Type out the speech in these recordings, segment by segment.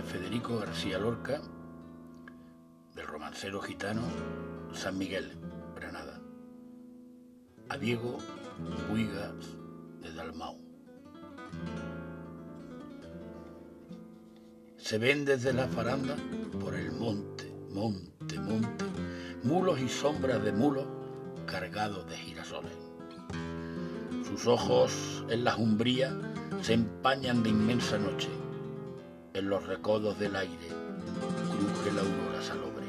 de Federico García Lorca, del romancero gitano San Miguel, Granada, a Diego Buigas de Dalmau. Se ven desde la faranda por el monte, monte, monte, mulos y sombras de mulos cargados de girasoles. Sus ojos en la umbría se empañan de inmensa noche. En los recodos del aire cruje la aurora salobre.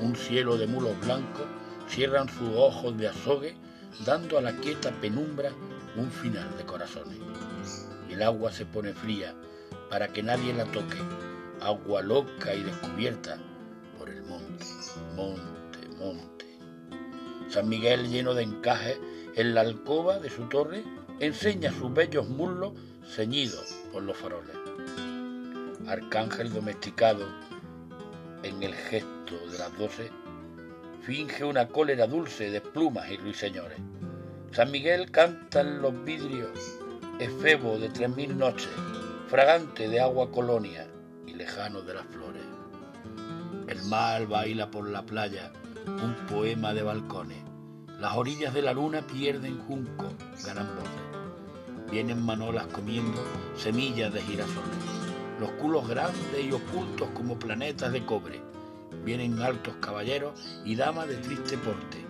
Un cielo de mulos blancos cierran sus ojos de azogue, dando a la quieta penumbra un final de corazones. El agua se pone fría para que nadie la toque, agua loca y descubierta por el monte, monte, monte. San Miguel lleno de encaje en la alcoba de su torre enseña sus bellos muslos ceñidos por los faroles. Arcángel domesticado en el gesto de las doce, finge una cólera dulce de plumas y ruiseñores. San Miguel canta en los vidrios, efebo de tres mil noches, fragante de agua colonia y lejano de las flores. El mar baila por la playa, un poema de balcones. Las orillas de la luna pierden junco, ganan voces. Vienen manolas comiendo semillas de girasoles. Los culos grandes y ocultos como planetas de cobre. Vienen altos caballeros y damas de triste porte,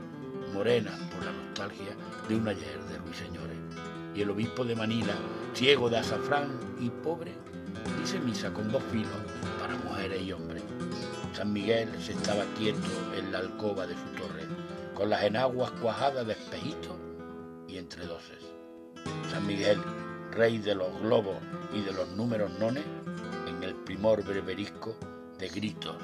morenas por la nostalgia de un ayer de ruiseñores. Y el obispo de Manila, ciego de azafrán y pobre, dice misa con dos filos para mujeres y hombres. San Miguel se estaba quieto en la alcoba de su torre, con las enaguas cuajadas de espejitos y entre doces. San Miguel, rey de los globos y de los números nones, primor berberisco de gritos